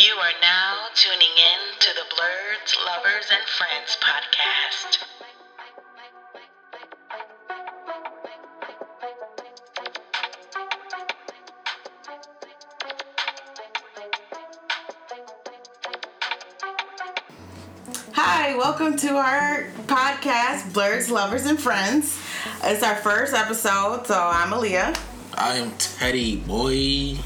You are now tuning in to the Blurs, Lovers, and Friends podcast. Hi, welcome to our podcast, Blurs, Lovers, and Friends. It's our first episode, so I'm Aaliyah, I am Teddy Boy.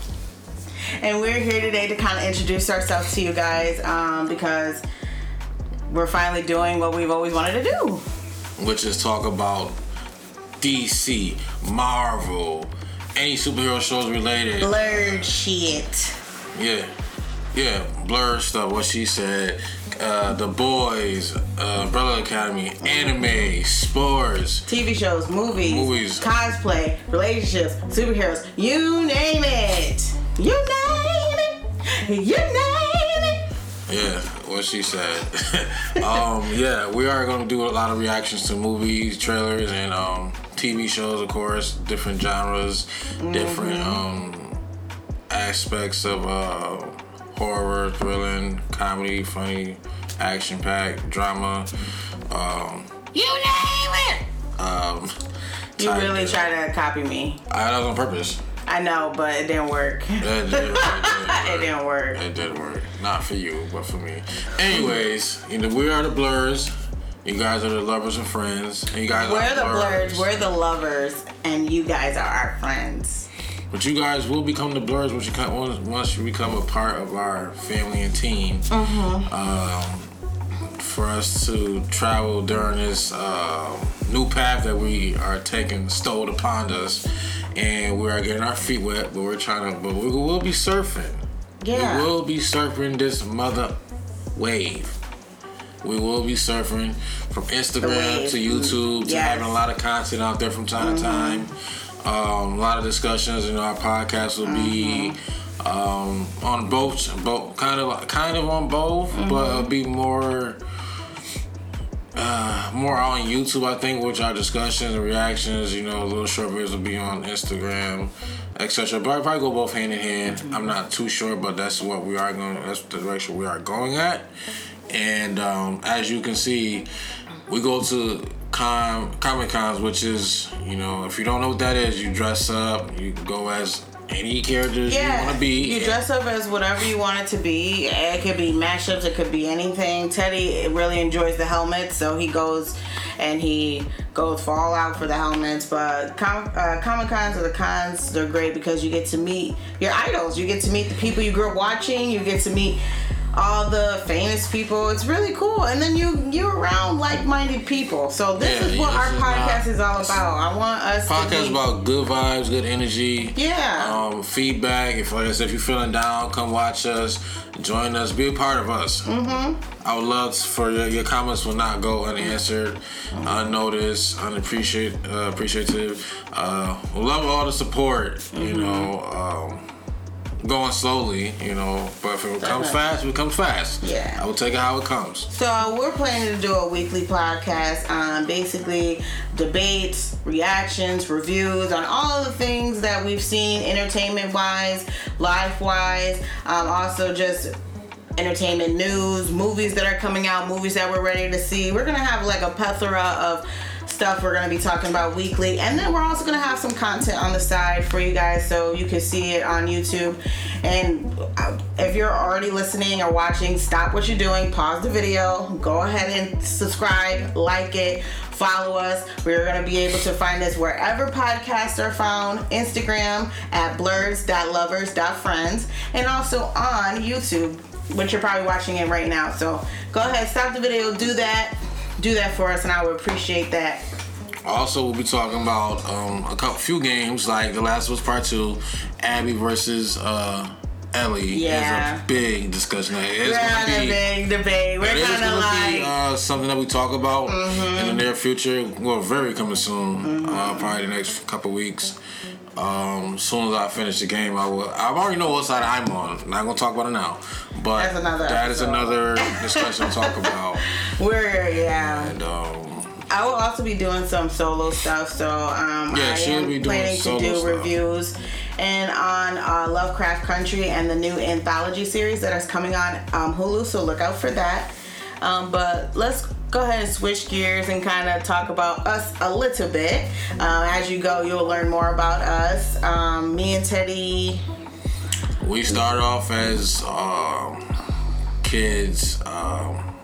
And we're here today to kind of introduce ourselves to you guys um, because we're finally doing what we've always wanted to do. which is talk about DC, Marvel, any superhero shows related. Blurred shit. Yeah, yeah, blur stuff. What she said, uh, the boys, uh, Umbrella Academy, anime, sports. TV shows, movies, Movies. cosplay, relationships, superheroes, you name it. You name it. You name. Yeah, what she said. um, yeah, we are gonna do a lot of reactions to movies, trailers, and um, TV shows, of course, different genres, different um, aspects of uh, horror, thrilling, comedy, funny, action packed, drama. Um, you name it. Um, You really try to copy me. I that was on purpose. I know, but it didn't work. It did, it did, It didn't work. It did work. Not for you, but for me. Anyways, you know, we are the blurs. You guys are the lovers and friends. And you guys We're are the blurs, we're the lovers, and you guys are our friends. But you guys will become the blurs once you come, once, you become a part of our family and team. Um, for us to travel during this uh, new path that we are taking stowed upon us, and we are getting our feet wet, but we're trying to, but we will be surfing. Yeah. We will be surfing this mother wave. We will be surfing from Instagram to YouTube to Yes. having a lot of content out there from time to time. Um, a lot of discussions, and our podcast will be um, on both, both kind of, kind of on both, but it'll be more. Uh, more on YouTube, I think, which our discussions and reactions, you know, little short videos will be on Instagram, etc. But I'll probably go both hand in hand. I'm not too sure, but that's what we are going. That's the direction we are going at. And um, as you can see, we go to con comic cons, which is you know, if you don't know what that is, you dress up, you go as any characters you want to be. You dress up as whatever you want it to be. It could be mashups, it could be anything. Teddy really enjoys the helmets, so he goes and he goes for all out for the helmets. But com- uh, Comic Cons are the cons, they're great because you get to meet your idols. You get to meet the people you grew up watching, you get to meet all the famous people. It's really cool. And then you you're around like-minded people. So this Yeah, is what yeah, our is podcast not- is all about. I want us to podcast be, about good vibes, good energy. Yeah. Um, feedback. If like I said, if you're feeling down, come watch us, join us, be a part of us. Mm-hmm. I would love for your, your comments will not go unanswered, unnoticed, unappreciated, uh, appreciative. Uh, we love all the support. You know. Um, Going slowly, you know, but if it comes Definitely. fast, it comes fast. Yeah. I will take it how it comes. So we're planning to do a weekly podcast on basically debates, reactions, reviews on all the things that we've seen entertainment wise, life wise, um, also just entertainment news, movies that are coming out, movies that we're ready to see. We're gonna have like a plethora of stuff we're gonna be talking about weekly, and then we're also gonna have some content on the side for you guys so you can see it on YouTube. And uh, if you're already listening or watching, stop what you're doing, pause the video, go ahead and subscribe, like it. Follow us. We're going to be able to find us wherever podcasts are found Instagram at blurs.lovers.friends and also on YouTube, which you're probably watching it right now. So go ahead, stop the video, do that. Do that for us, and I would appreciate that. Also, we'll be talking about um, a couple, few games like The Last of Us Part Two, Abby versus uh, Ellie. Yeah. is a big discussion. It's We're gonna be, big debate. We're kind of like. Mm-hmm. be uh, something that we talk about in the near future. Well, very coming soon. Uh, probably the next couple weeks. Um, as soon as I finish the game, I will. I already know what side I'm on. I'm Not gonna talk about it now, but That's another that is episode. another discussion to talk about. we're, yeah. And um, I will also be doing some solo stuff, so um, Yeah, I am planning to do stuff. reviews and on uh, Lovecraft Country and the new anthology series that is coming on um, Hulu. So look out for that. Um, but let's go ahead and switch gears and kind of talk about us a little bit. Uh, as you go, you'll learn more about us. Um, me and Teddy. We started off as um, kids, um,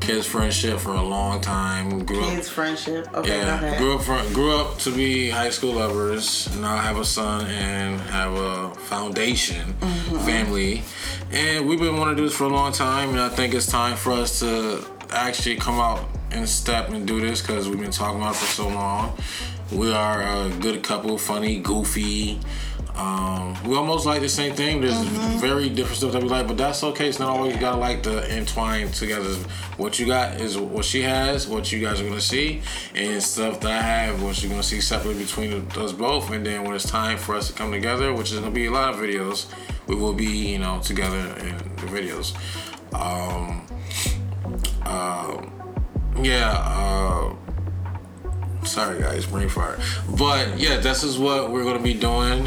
kids friendship for a long time. Grew Kids up, friendship. Okay, go yeah, ahead. grew up, grew up to be high school lovers. Now I have a son and have a foundation Mm-hmm. family, and we've been wanting to do this for a long time. And I think it's time for us to actually come out and step and do this because we've been talking about it for so long. We are a good couple, funny, goofy. Um, we almost like the same thing. There's Mm-hmm. very different stuff that we like, but that's okay. It's not always gotta like the entwine together. What you got is what she has, what you guys are gonna see, and stuff that I have, what you're gonna see separately between us both. And then when it's time for us to come together, which is gonna be a lot of videos, we will be, you know, together in the videos. Um, uh, yeah. Uh, Sorry, guys, brain fire. But yeah, this is what we're gonna be doing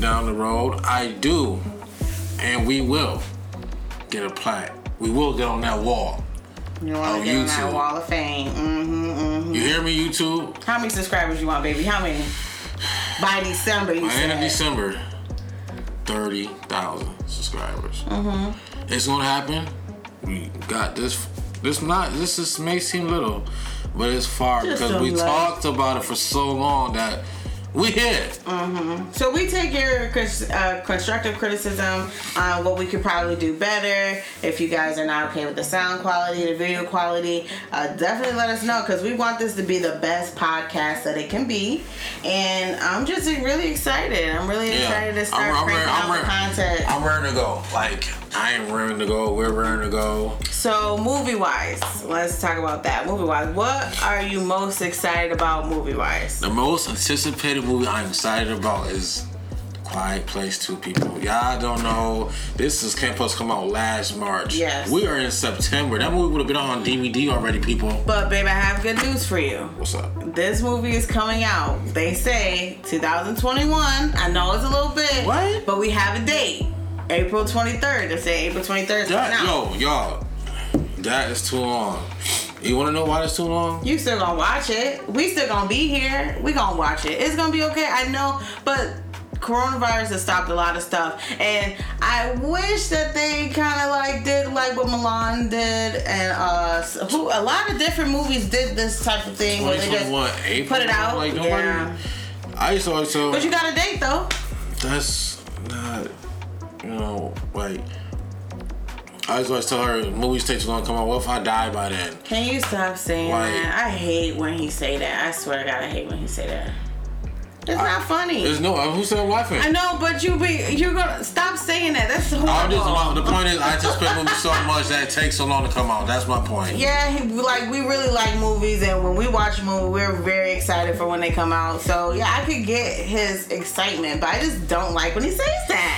down the road. I do, and we will get a plaque. We will get on that wall. You want to get on that YouTube. wall of fame. Mm-hmm, mm-hmm. You hear me, YouTube? How many subscribers you want, baby? How many? By December, you By end of. December, thirty thousand subscribers. Mm-hmm. It's gonna happen. We got this. This not. This is may seem little, but it's far Just because we love. talked about it for so long that we here. So we take your uh, constructive criticism on what we could probably do better. If you guys are not okay with the sound quality, the video quality, uh, definitely let us know because we want this to be the best podcast that it can be. And I'm just really excited. I'm really Yeah. excited to I'm- start I'm cranking ready- out I'm ready. content. I'm ready to go. Like I am ready to go. We're ready to go. So movie wise, let's talk about that. Movie wise, what are you most excited about movie wise? The most anticipated movie I'm excited about is Quiet Place Two. People, y'all don't know. This is supposed to come out last March. Yes. We are in September. That movie would have been on DVD already. People, But babe, I have good news for you. what's up? This movie is coming out. They say 2021. I know it's a little bit. What? But we have a date. April 23rd. They say April 23rd. is That, yo, y'all, that is too long. You want to know why it's too long? You still gonna watch it. We still gonna be here. We gonna watch it. It's gonna be okay. I know, but coronavirus has stopped a lot of stuff. And I wish that they kind of like did like what Mulan did and uh who a lot of different movies did this type of thing where they just 2021 April. put it out. Like nobody. yeah. I used to always tell. But you got a date though. that's not, you know, like. I to always tell her movies take too long to come out. What if I die by then? Can you stop saying Like- that? I hate when he say that. I swear to God, I hate when he say that. It's not funny. There's no. Uh, Who said I'm laughing? I know, but you be you're gonna stop saying that. That's horrible. I'm just, the point is, I anticipate movies so much that it takes so long to come out. That's my point. Yeah, he, like we really like movies, and when we watch a movie, we're very excited for when they come out. So yeah, I could get his excitement, but I just don't like when he says that.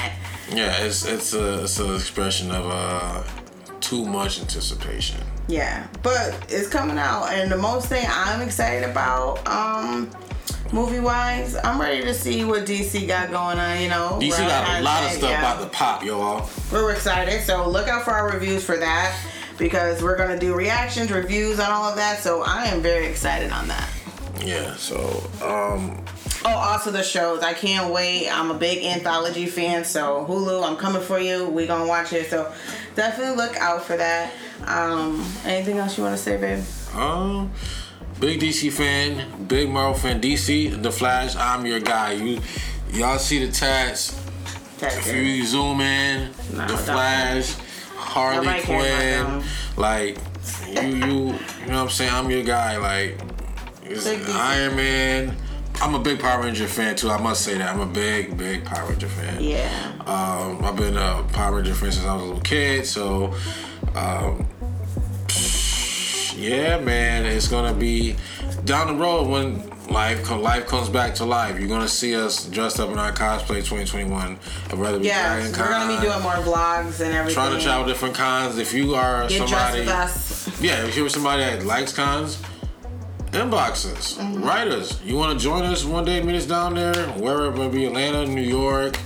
Yeah, it's it's a it's an expression of uh too much anticipation. Yeah, but it's coming out, and the most thing I'm excited about, um, movie wise, I'm ready to see what DC got going on. You know, DC got a lot of stuff yeah. about to pop, y'all. We're excited, so look out for our reviews for that because we're gonna do reactions, reviews, and all of that. So I am very excited on that. Yeah, so um Oh, also the shows. I can't wait. I'm a big anthology fan, so Hulu, I'm coming for you. We gonna watch it. So definitely look out for that. Um, anything else you want to say, babe? um big DC fan, big Marvel fan. DC, The Flash, I'm your guy. You y'all see the tats. That's If it. you zoom in, No, The. Flash, Harley Nobody Quinn, like you you you know what I'm saying? I'm your guy. Like it's Big DC. Iron Man. I'm a big Power Ranger fan too. I must say that I'm a big, big Power Ranger fan. Yeah. Um, I've been a Power Ranger fan since I was a little kid, so um, yeah, man, it's gonna be down the road when life life comes back to life. You're gonna see us dressed up in our cosplay 2021, or whether be Yeah. We're gonna be doing more vlogs and everything. trying to travel different cons. If you are Get somebody, yeah, if you're somebody that likes cons inbox us, write us. You want to join us one day, meet us down there, wherever it may be Atlanta, New York,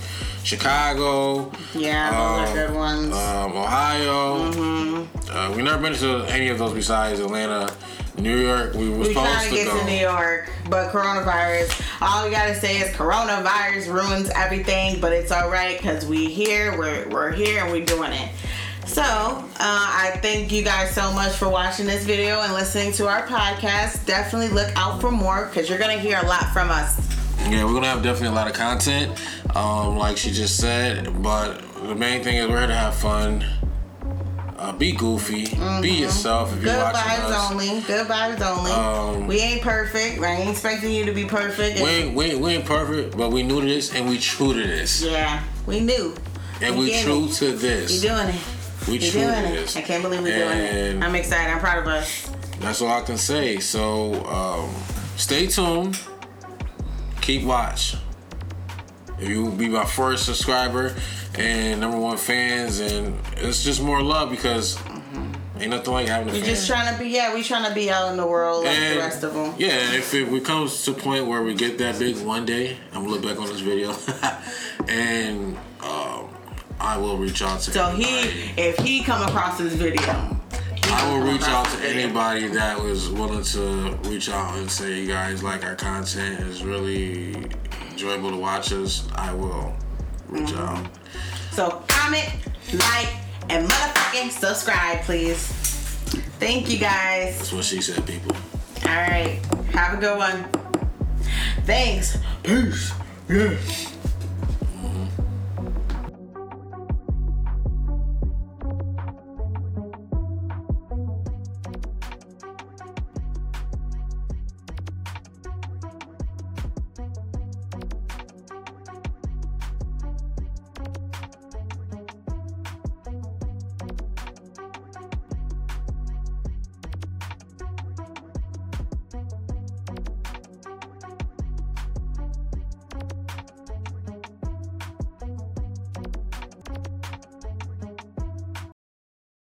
Chicago, Yeah, are good ones. um, Ohio. Mm-hmm. Uh, we never been to any of those besides Atlanta, New York. We were we supposed trying to to get go. to New York, but coronavirus. All we gotta say is coronavirus ruins everything, but it's all right because we here, we're we're here, and we're doing it. So uh, I thank you guys so much for watching this video and listening to our podcast. Definitely look out for more because you're gonna hear a lot from us. Yeah, we're gonna have definitely a lot of content, um, like she just said. But the main thing is we're here to have fun. Uh, be goofy. Be yourself. If you're Mm-hmm. Good watching vibes us. only. Good vibes only. Um, we ain't perfect. I ain't expecting you to be perfect. We ain't, we, ain't, we ain't perfect, but we knew this and we true to this. yeah, we knew. And we get true it. to this. We doing it. We We true doing it. I can't believe we're doing it. I'm excited. I'm proud of us. That's all I can say. So um, stay tuned. Keep watch. If you be my first subscriber and number one fans, and it's just more love because ain't nothing like having a We fan. just trying to be. Yeah, we trying to be out in the world like And, the rest of them. Yeah, and if it comes to a point where we get that big one day, I'm gonna look back on this video, and um, I will reach out to. So anybody. he, if he come across this video, I will reach out to anybody that was willing to reach out and say, you guys like our content is really enjoyable to watch us. I will reach Mm-hmm. out. So comment, like, and motherfucking subscribe, please. Thank you guys. That's what she said, people. All right, have a good one. Thanks. Peace. Yeah.